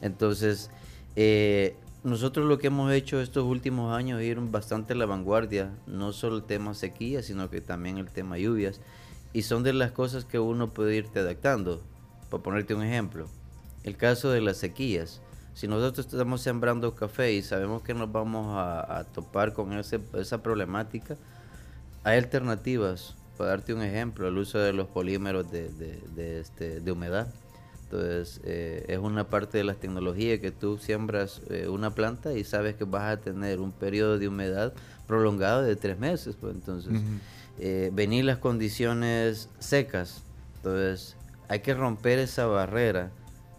Entonces, eh, nosotros lo que hemos hecho estos últimos años es ir bastante a la vanguardia, no solo el tema sequía, sino que también el tema lluvias. Y son de las cosas que uno puede irte adaptando. Por ponerte un ejemplo, el caso de las sequías. Si nosotros estamos sembrando café y sabemos que nos vamos a, a topar con ese- esa problemática, hay alternativas. Para darte un ejemplo, el uso de los polímeros de, de- de, este, de humedad. Entonces, eh, es una parte de las tecnologías que tú siembras eh, una planta y sabes que vas a tener un periodo de humedad prolongado de tres meses. Pues, entonces, eh, venir las condiciones secas. Entonces, hay que romper esa barrera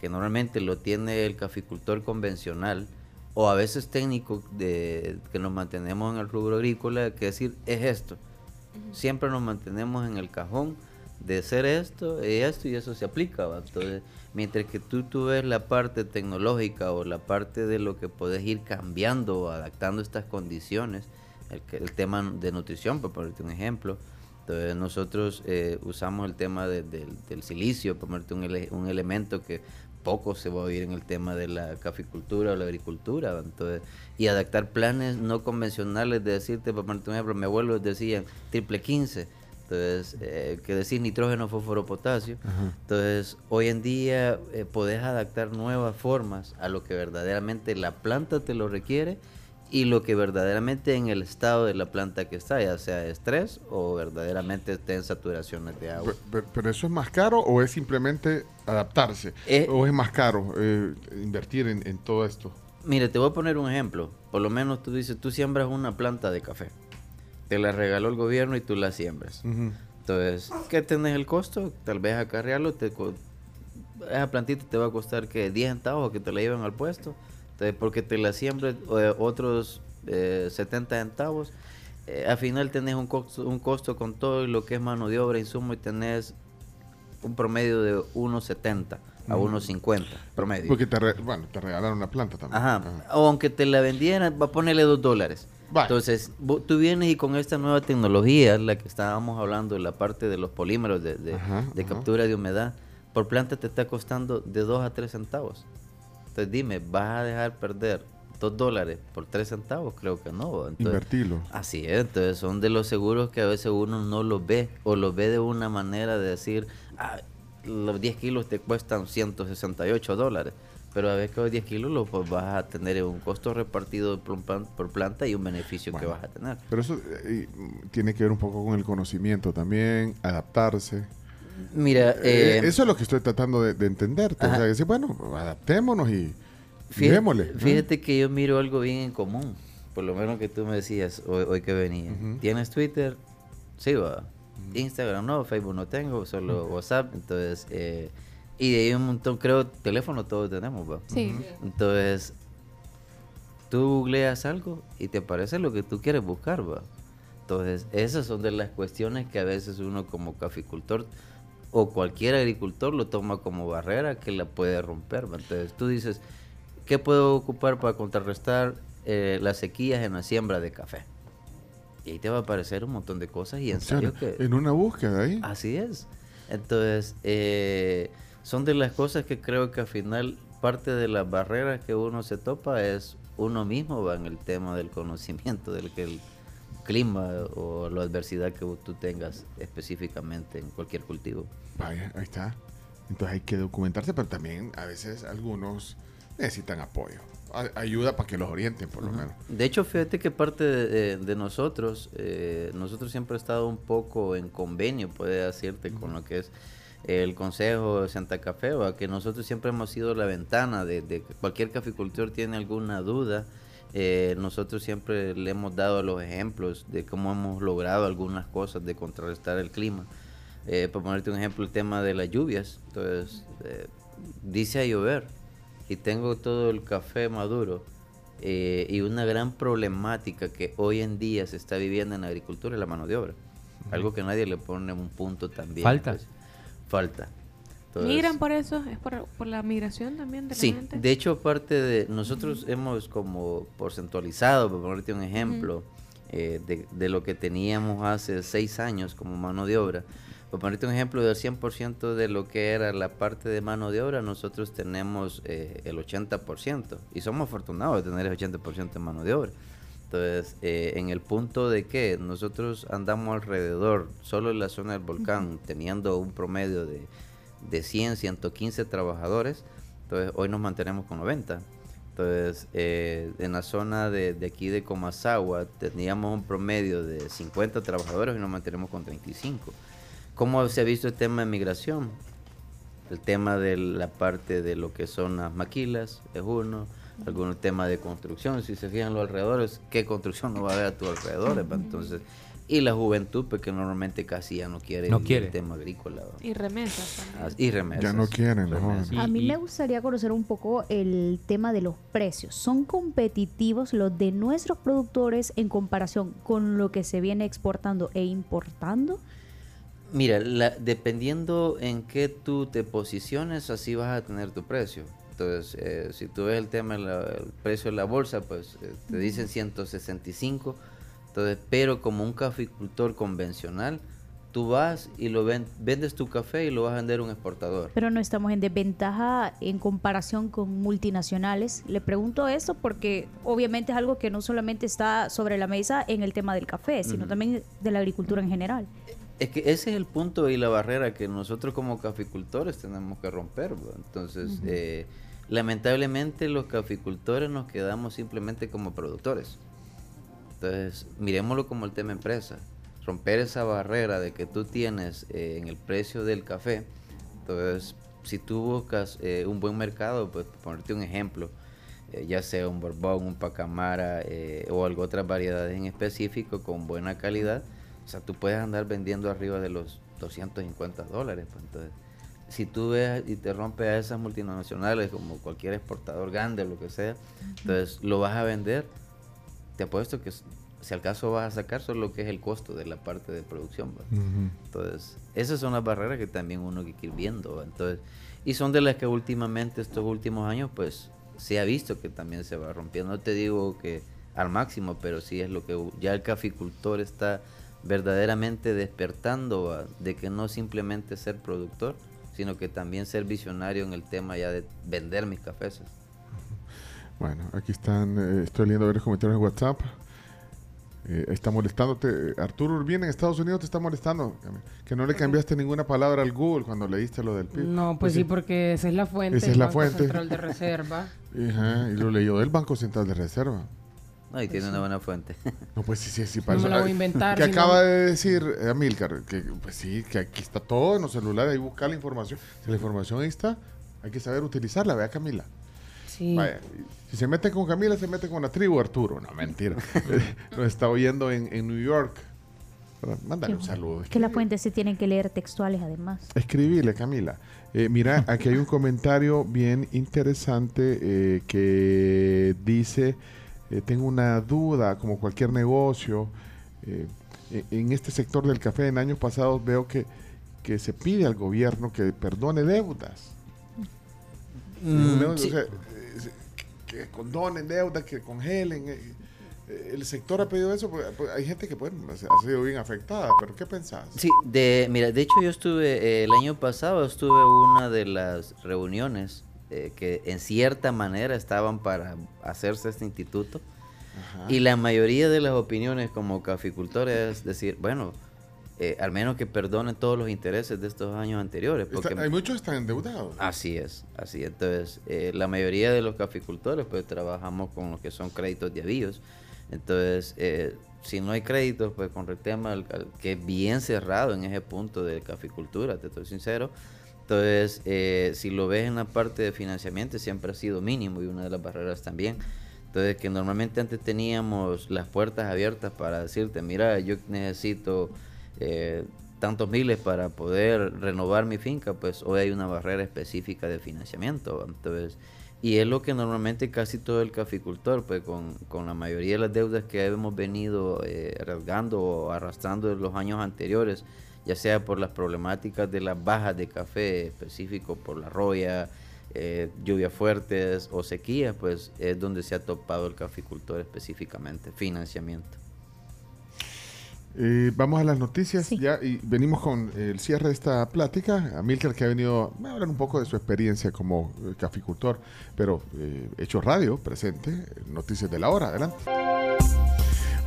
que normalmente lo tiene el caficultor convencional o a veces técnico de, que nos mantenemos en el rubro agrícola, que decir, es esto. Siempre nos mantenemos en el cajón de ser esto y esto y eso se aplica. Entonces, mientras que tú, tú ves la parte tecnológica o la parte de lo que puedes ir cambiando o adaptando estas condiciones, el, el tema de nutrición, por ponerte un ejemplo, entonces nosotros eh, usamos el tema de- del- silicio, por ponerte un, un elemento que poco se va a oír en el tema de la caficultura o la agricultura. Entonces, y adaptar planes no convencionales de decirte, por ejemplo, mi abuelo decían triple 15. Entonces, eh, que decir nitrógeno, fósforo, potasio. Entonces, hoy en día eh, podés adaptar nuevas formas a lo que verdaderamente la planta te lo requiere y lo que verdaderamente en el estado de la planta que está, ya sea estrés o verdaderamente esté en saturaciones de agua. Pe- pe- ¿Pero eso es más caro o es simplemente adaptarse? Eh, ¿O es más caro eh, invertir en, en todo esto? Mire, te voy a poner un ejemplo. Por lo menos tú dices, tú siembras una planta de café. Te la regaló el gobierno y tú la siembras. Entonces, ¿qué tenés el costo? Tal vez acarrearlo, te, esa plantita te va a costar que 10 centavos que te la lleven al puesto. Entonces, porque te la siembres eh, otros eh, 70 centavos. eh, al final tenés un costo, un costo con todo lo que es mano de obra, insumo, y tenés un promedio de 1.70 a 1.50 promedio. Porque te, re- bueno, te regalaron una planta también. Ajá. Ajá. O aunque te la vendieran, va a ponerle dos dólares. Vale. Entonces, tú vienes y con esta nueva tecnología, la que estábamos hablando, la parte de los polímeros de, de- Ajá, de captura de humedad, por planta te está costando de 2 a 3 centavos. Entonces, dime, ¿vas a dejar perder 2 dólares por 3 centavos? Creo que no. Entonces, Invertirlo. Así es, entonces son de los seguros que a veces uno no los ve o los ve de una manera de decir, ah, los 10 kilos te cuestan 168 dólares, pero a veces que los 10 kilos los pues, vas a tener un costo repartido por, plan- por planta y un beneficio que vas a tener. Pero eso eh, tiene que ver un poco con el conocimiento también, adaptarse. Mira, Eh, eh, eso es lo que estoy tratando de, de entenderte. O sea, decir, bueno, adaptémonos y, y fíjate, fíjate que yo miro algo bien en común, por lo menos que tú me decías hoy, hoy que venía. ¿Tienes Twitter? Sí, va. Instagram no, Facebook no tengo, solo WhatsApp. Entonces, eh, y de ahí un montón, creo, teléfono todos tenemos, va. Sí. Entonces, tú googleas algo y te aparece lo que tú quieres buscar, va. Entonces, esas son de las cuestiones que a veces uno como caficultor o cualquier agricultor lo toma como barrera que la puede romper. Entonces, tú dices, ¿qué puedo ocupar para contrarrestar eh, las sequías en la siembra de café? Y ahí te va a aparecer un montón de cosas y en serio que... En una búsqueda ahí. Así es. Entonces, eh, son de las cosas que creo que al final parte de las barreras que uno se topa es uno mismo va en el tema del conocimiento del que el clima o la adversidad que tú tengas específicamente en cualquier cultivo. Vaya, ahí está. Entonces hay que documentarse, pero también a veces algunos necesitan apoyo. Ayuda para que los orienten, por lo menos. De hecho, fíjate que parte de, nosotros, eh, nosotros siempre hemos estado un poco en convenio, puede decirte, con lo que es el Consejo de Santa Café, ¿va? que nosotros siempre hemos sido la ventana de, de que cualquier caficultor tiene alguna duda. Eh, nosotros siempre le hemos dado los ejemplos de cómo hemos logrado algunas cosas de contrarrestar el clima. Eh, por ponerte un ejemplo, el tema de las lluvias. Entonces, eh, dice a llover y tengo todo el café maduro. eh, y una gran problemática que hoy en día se está viviendo en la agricultura es la mano de obra. Algo que nadie le pone un punto también. Falta. pues, falta. ¿Migran por eso? ¿Es por, por la migración también de la Sí, gente? de hecho parte de nosotros hemos como porcentualizado, por ponerte un ejemplo, eh, de, de lo que teníamos hace seis años como mano de obra. Por ponerte un ejemplo, del 100% de lo que era la parte de mano de obra, nosotros tenemos eh, el 80%. Y somos afortunados de tener el 80% de mano de obra. Entonces, eh, en el punto de que nosotros andamos alrededor, solo en la zona del volcán, teniendo un promedio de, de 100, 115 trabajadores, entonces hoy nos mantenemos con 90. Entonces, eh, en la zona de, de aquí de Comasagua teníamos un promedio de 50 trabajadores y nos mantenemos con 35. ¿Cómo se ha visto el tema de migración? El tema de la parte de lo que son las maquilas es uno, algún tema de construcción, si se fijan los alrededores, ¿qué construcción no va a haber a tu alrededor? Entonces, y la juventud, porque normalmente casi ya no quiere, No el tema agrícola. Y remesas también. Ah, Y remesas. Ya no quieren, los jóvenes. A mí me gustaría conocer un poco el tema de los precios. ¿Son competitivos los de nuestros productores en comparación con lo que se viene exportando e importando? Mira, la- dependiendo en qué tú te posiciones, así vas a tener tu precio. Entonces, eh, si tú ves el tema del precio de la bolsa, pues eh, te dicen 165. Entonces, pero como un caficultor convencional, tú vas y lo ven- vendes tu café y lo vas a vender a un exportador. Pero no estamos en desventaja en comparación con multinacionales. Le pregunto eso porque obviamente es algo que no solamente está sobre la mesa en el tema del café, sino también de la agricultura en general. Es que ese es el punto y la barrera que nosotros como caficultores tenemos que romper. Entonces, eh, lamentablemente los caficultores nos quedamos simplemente como productores. Entonces, miremoslo como el tema empresa. Romper esa barrera de que tú tienes eh, en el precio del café. Entonces, si tú buscas eh, un buen mercado, pues ponerte un ejemplo, eh, ya sea un Borbón, un Pacamara eh, o algo otras variedades en específico con buena calidad, o sea, tú puedes andar vendiendo arriba de los 250 dólares. pues, entonces, si tú ves y te rompes a esas multinacionales como cualquier exportador grande o lo que sea, entonces lo vas a vender, te apuesto que si al caso vas a sacar solo lo que es el costo de la parte de producción. Ujú. Entonces, esas son las barreras que también uno que ir viendo. ¿va? Entonces, y son de las que últimamente, estos últimos años, pues se ha visto que también se va rompiendo. No te digo que al máximo, pero sí es lo que ya el caficultor está verdaderamente despertando ¿va? de que no simplemente ser productor, sino que también ser visionario en el tema ya de vender mis cafés. Bueno, aquí están, eh, estoy leyendo varios comentarios en WhatsApp. Eh, está molestándote. eh, Arturo Urbina en Estados Unidos te está molestando. Que no le cambiaste ninguna palabra al Google cuando leíste lo del PIB. No, pues sí, porque esa es la fuente. Esa es el la Banco fuente. Central de Reserva. Ajá, y lo leyó del Banco Central de Reserva. No, y Pues tiene una buena fuente. No, pues sí, sí, sí. No me la voy a inventar, Que sino- acaba de decir eh, Amílcar, que pues sí, que aquí está todo en los celulares, ahí buscar la información. Si la información ahí está, hay que saber utilizarla, vea Camila. Sí. Vaya, si se mete con Camila, se mete con la tribu Arturo. No, mentira. Nos está oyendo en, en New York. Mándale un saludo. Que las fuentes se tienen que leer textuales además. Escribile, Camila. Eh, mira, aquí hay un comentario bien interesante eh, que dice, eh, tengo una duda, como cualquier negocio, eh, e- en este sector del café en años pasados veo que, que se pide al gobierno que perdone deudas. Mm, o sea, eh, se- que, condonen deudas, que congelen. eh, eh, el sector ha pedido eso, porque, pues, hay gente que pues, ha sido bien afectada, pero ¿qué pensás? Sí, de, mira, de hecho yo estuve, eh, el año pasado estuve en una de las reuniones eh, que en cierta manera estaban para hacerse este instituto. Ajá. Y la mayoría de las opiniones como caficultores es decir, bueno, eh, al menos que perdonen todos los intereses de estos años anteriores. Está- Porque, hay muchos que están endeudados. Así es, así es. Entonces, eh, la mayoría de los caficultores pues trabajamos con lo que son créditos de avíos. Entonces, eh, si no hay créditos, pues con el tema que es bien cerrado en ese punto de caficultura, te estoy sincero. Entonces, eh, si lo ves en la parte de financiamiento, siempre ha sido mínimo y una de las barreras también. Entonces, que normalmente antes teníamos las puertas abiertas para decirte, mira, yo necesito eh, tantos miles para poder renovar mi finca, pues hoy hay una barrera específica de financiamiento. Entonces, y es lo que normalmente casi todo el caficultor, pues con, con la mayoría de las deudas que hemos venido eh, arriesgando o arrastrando en los años anteriores, ya sea por las problemáticas de las bajas de café específico, por la roya, eh, lluvias fuertes o sequías, pues es donde se ha topado el caficultor específicamente, financiamiento. Eh, vamos a las noticias Sí. ya y venimos con el cierre de esta plática. Amílcar que ha venido a hablar un poco de su experiencia como eh, caficultor, pero eh, hecho radio presente, noticias de la hora, adelante.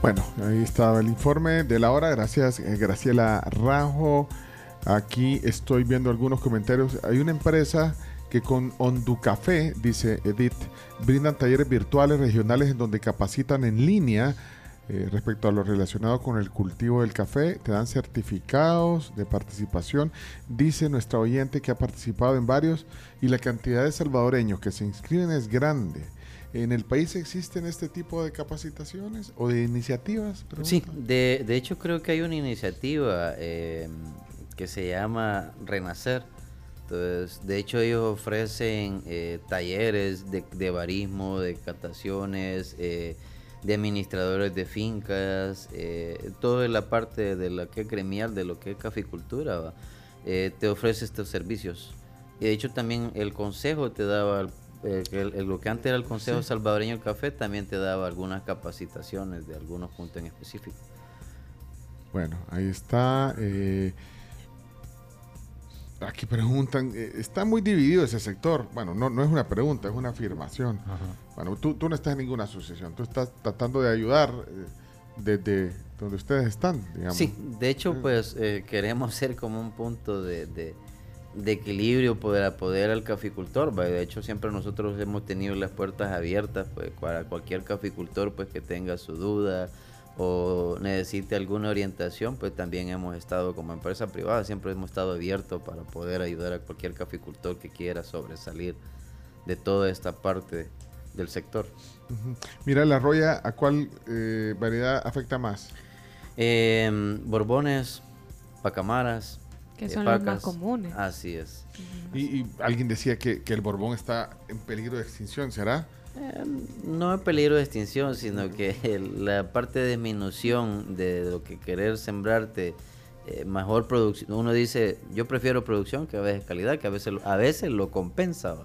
Bueno, ahí estaba el informe de la hora, gracias eh, Graciela Rajo. Aquí estoy viendo algunos comentarios. Hay una empresa que con Onducafé, dice Edith, brindan talleres virtuales regionales en donde capacitan en línea eh, respecto a lo relacionado con el cultivo del café, te dan certificados de participación. Dice nuestra oyente que ha participado en varios y la cantidad de salvadoreños que se inscriben es grande. ¿En el país existen este tipo de capacitaciones o de iniciativas? Sí, de, de hecho creo que hay una iniciativa eh, que se llama Renacer. Entonces, de hecho ellos ofrecen eh, talleres de, de barismo, de cataciones, eh, de administradores de fincas, eh, toda la parte de lo que es gremial, de lo que es caficultura. Eh, te ofrece estos servicios. Y de hecho también el consejo te daba, eh, el- el- lo que antes era el Consejo Salvadoreño del Café, también te daba algunas capacitaciones de algunos puntos en específico. Bueno, ahí está. eh, aquí preguntan, eh, está muy dividido ese sector. Bueno, no, no es una pregunta, es una afirmación. Bueno, tú, tú no estás en ninguna asociación, tú estás tratando de ayudar eh, desde donde ustedes están, digamos. Sí, de hecho, pues eh, queremos ser como un punto de, de- de equilibrio para poder al caficultor. ¿va? De hecho, siempre nosotros hemos tenido las puertas abiertas pues, para cualquier caficultor pues, que tenga su duda o necesite alguna orientación, pues también hemos estado como empresa privada, siempre hemos estado abiertos para poder ayudar a cualquier caficultor que quiera sobresalir de toda esta parte del sector. Mira, la roya, ¿a cuál eh, variedad afecta más? Em, borbones, pacamaras. Que eh, son los más pacas. comunes. Así es. Y, y alguien decía que, que el Borbón está en peligro de extinción, ¿será? Em, no en peligro de extinción, sino que la parte de disminución de lo que querer sembrarte eh, mejor producción. Uno dice, yo prefiero producción que a veces calidad, que a veces, lo- a veces lo compensa,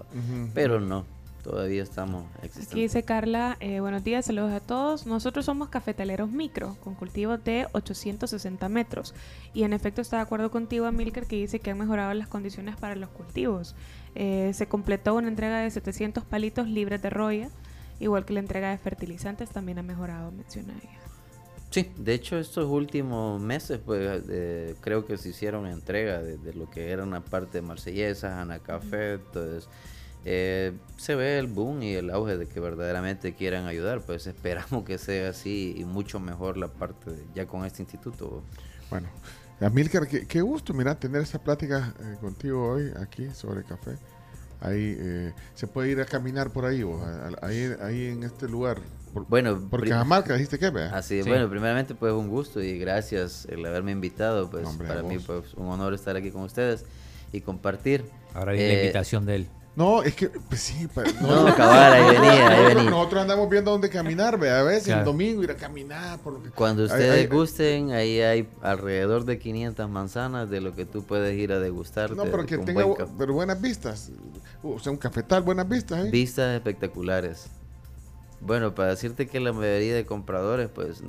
pero no, todavía estamos Aquí dice Carla, eh, buenos días, saludos a todos. Nosotros somos cafetaleros micro, con cultivos de 860 metros. Y en efecto está de acuerdo contigo, Amilcar, que dice que han mejorado las condiciones para los cultivos. Eh, se completó una entrega de 700 palitos libres de roya, igual que la entrega de fertilizantes también ha mejorado, menciona ella. Sí, de hecho estos últimos meses pues eh, creo que se hicieron entrega de, de lo que era una parte de Marsellesas, Anacafé, entonces eh, se ve el boom y el auge de que verdaderamente quieran ayudar, pues esperamos que sea así y mucho mejor la parte de- ya con este instituto. Bueno, Amílcar, qué, qué gusto, mira, tener esta plática eh, contigo hoy aquí sobre café. Ahí eh, se puede ir a caminar por ahí, o a- a- ahí, ahí en este lugar. Por, Bueno, por pri- Cajamarca, dijiste que, vea. Así, Sí. bueno, primeramente pues un gusto y gracias el haberme invitado, pues Hombre, a para mí vos. pues un honor estar aquí con ustedes y compartir. Ahora viene Eh, la invitación de él. No, es que, pues sí, pa- No, cabal, ahí venía, ahí nosotros, venía. nosotros andamos viendo dónde caminar, ve, a veces el Claro. domingo ir a caminar. Por lo que- Cuando ustedes ahí- gusten, ahí hay alrededor de 500 manzanas de lo que tú puedes ir a degustar. No, pero que tenga buen bu- café. pero buenas vistas. O sea, un cafetal, buenas vistas. ¿eh? Vistas espectaculares. Bueno, para decirte que la mayoría de compradores, pues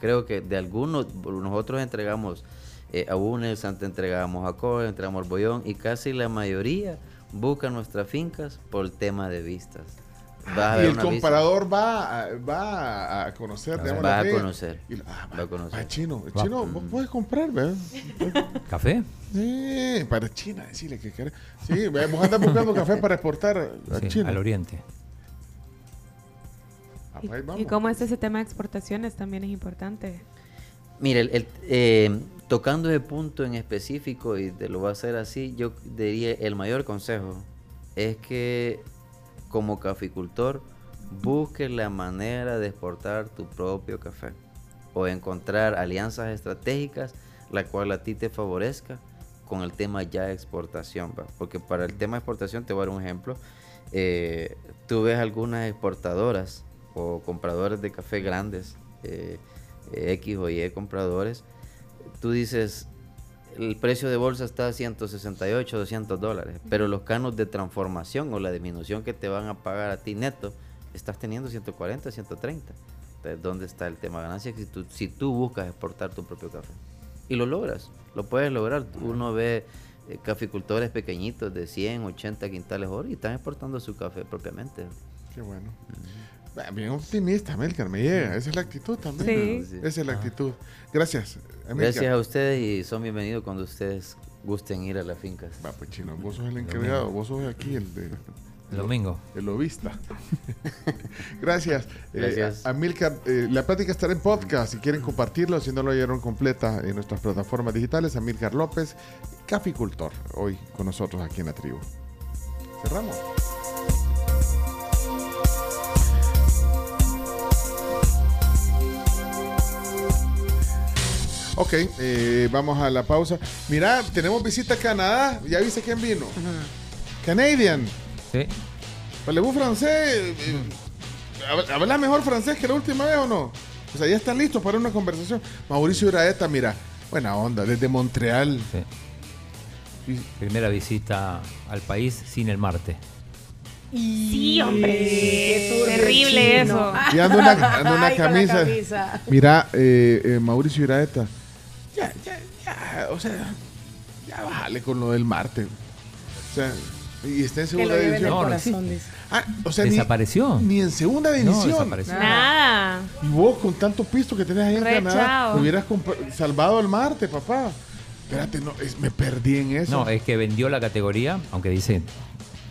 creo que de algunos, nosotros entregamos eh, a UNES, antes entregamos a COE, entregamos al Bollón y casi la mayoría buscan nuestras fincas por el tema de vistas. Vas a y el vista. comprador va, a- va a conocer, Va a conocer. Y- ah, Va a conocer. chino, Va. chino, vos puedes comprar, ¿verdad? ¿Café? Sí, para China, decirle que querés. Sí, ve, vos andas buscando café para exportar a Sí, China. al oriente. Ah, ¿Y, pues y vamos. cómo es ese tema de exportaciones? También es importante. Mire, el- el- eh, tocando ese punto en específico, y te lo voy a hacer así, yo diría el mayor consejo es que como caficultor busques la manera de exportar tu propio café o encontrar alianzas estratégicas la cual a ti te favorezca con el tema ya exportación, porque para el tema exportación te voy a dar un ejemplo. Eh, tú ves algunas exportadoras o compradores de café grandes, eh, X o Y compradores, tú dices, el precio de bolsa está a 168, 200 dólares, pero los canos de transformación o la disminución que te van a pagar a ti neto, estás teniendo 140, 130. Entonces, ¿dónde está el tema de ganancia? Si tú, si tú buscas exportar tu propio café. Y lo logras, lo puedes lograr. Uno ve eh, caficultores pequeñitos de 100, 80 quintales hora y están exportando su café propiamente. Qué bueno. Bien optimista, Melcar, me llega. Esa es la actitud también. Sí. Esa es la actitud. Gracias. Gracias a ustedes y son bienvenidos cuando ustedes gusten ir a las fincas. Va, pues chino, vos sos el encargado, vos sos aquí el de El domingo. el lobista. Gracias. Eh, Gracias. Amilcar, eh, la plática estará en podcast. Si quieren compartirlo, si no lo oyeron completa en nuestras plataformas digitales, Amilcar López, caficultor, hoy con nosotros aquí en la tribu. Cerramos. Ok, eh, vamos a la pausa. Mira, tenemos visita a Canadá. ¿Ya viste quién vino? Canadian. Sí. Parlez-vous francés? Eh, hab- ¿Hablas mejor francés que la última vez o no? O sea, ya están listos para una conversación. Mauricio Iraeta, mira, buena onda, desde Montreal. sí. Y- Primera visita al país sin el Marte. Sí, hombre. Terrible eso. Y anda una, una Ay, camisa. camisa. Mira, eh, eh, Mauricio Iraeta. O sea, ya bájale con lo del Marte. O sea, y está en Que lo segunda división. No, no corazón, dice. Ah, o sea, ni, Desapareció. ni en segunda No, división. desapareció. Nada. Y vos con tanto pisto que tenés ahí en Re Canadá, hubieras salvado el Marte, papá. Espérate, no, es- me perdí en eso. No, es que vendió la categoría, aunque dice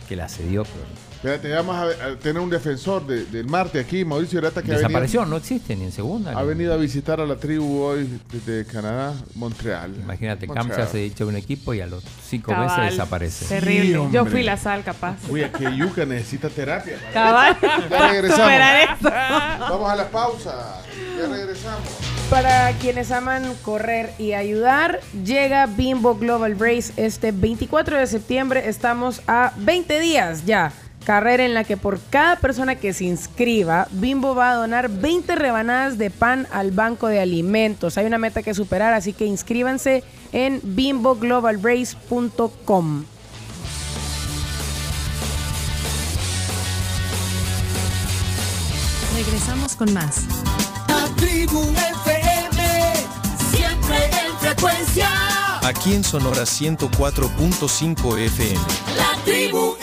que la cedió, pero Espérate, vamos a, a tener un defensor de- del Marte aquí, Mauricio Irata, que ha venido, desapareció, no existe ni en segunda. ha ni- venido a visitar a la tribu hoy desde Canadá, Montreal. Imagínate, Montreal. Cam se dicho un equipo y a los cinco Cabal. meses desaparece. Terrible. Yo fui la sal, capaz. Uy, que Yuca necesita terapia. Cabal. Ya regresamos. Vamos a la pausa. Ya regresamos. Para quienes aman correr y ayudar, llega Bimbo Global Race este 24 de septiembre. Estamos a 20 días ya. Carrera en la que por cada persona que se inscriba, Bimbo va a donar 20 rebanadas de pan al banco de alimentos. Hay una meta que superar, así que inscríbanse en bimboglobalrace.com. Regresamos con más. La tribu FM, siempre en frecuencia. Aquí en Sonora 104.5 FM. La tribu